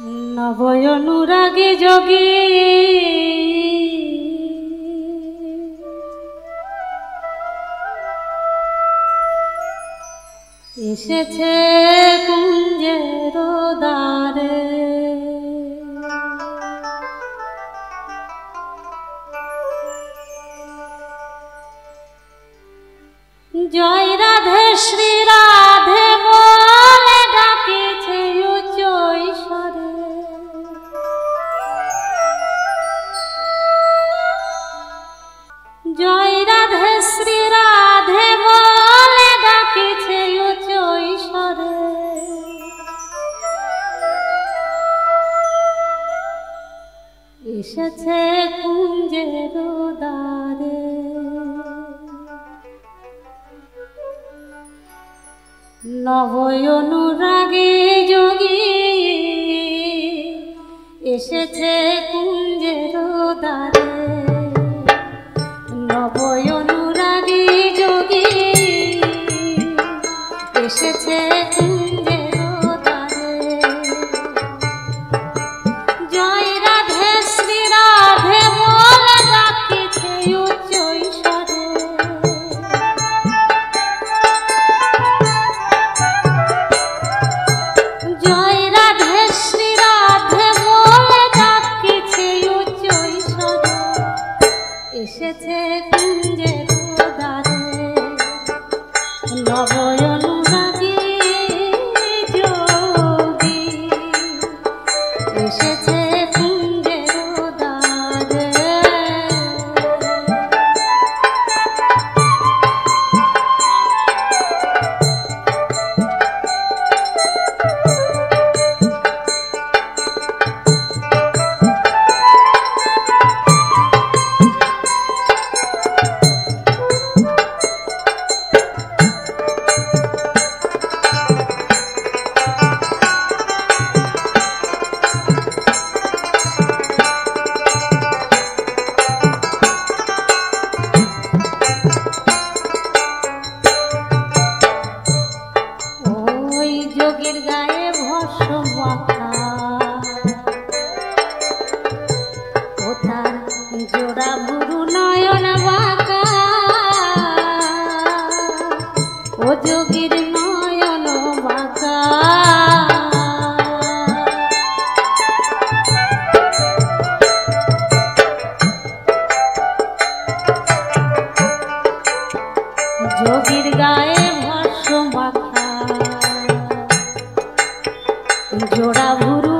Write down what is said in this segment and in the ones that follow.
নবয়নুরাগে যোগে। এসেছে কুঞ্জের দ্বারে। জয় যোগীর নয়ন বাঁকা যোগীর গায়ে ভস্য মাথা। জোড়া ভুরু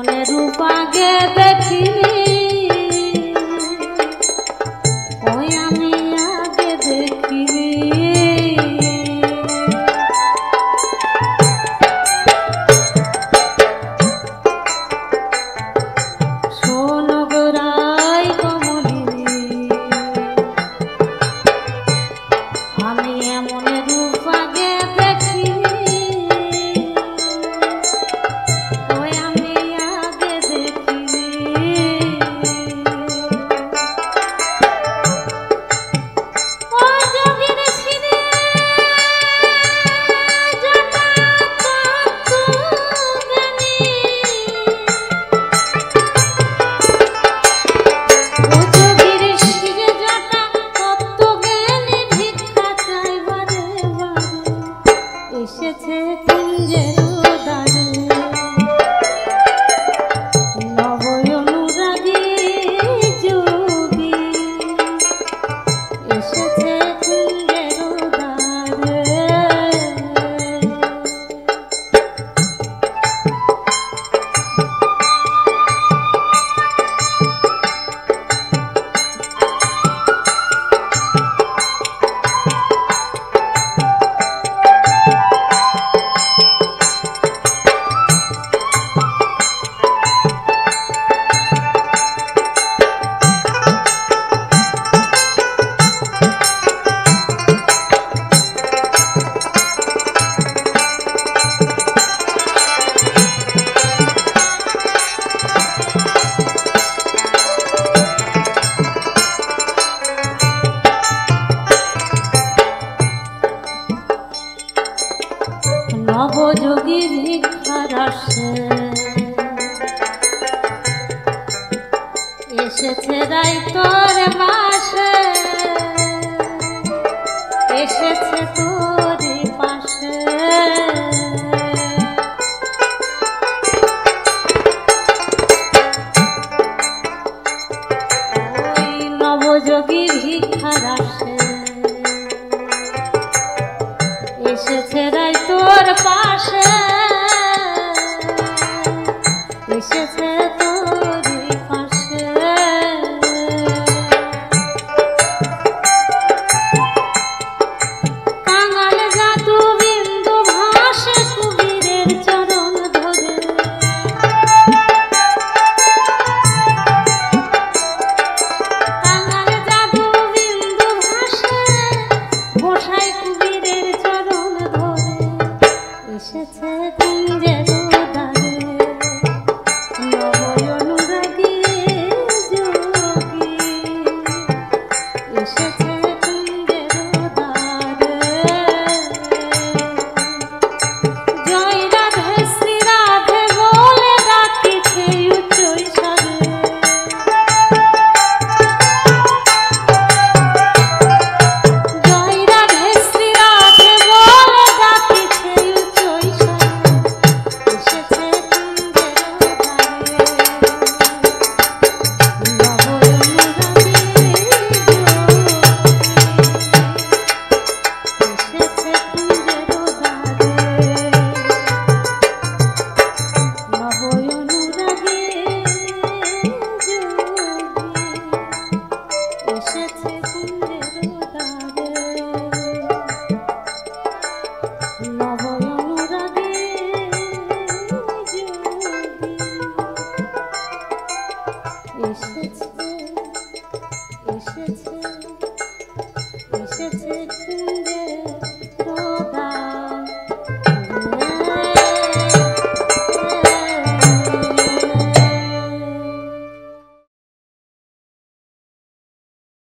মনে রূপাগে দেখিনি এসেছেরাই তোর মাসে। এসেছে তোর পাশে। ওই নবযোগী ভিক্ষার আসে। এসেছে তোর পাশে। এসেছে Isso.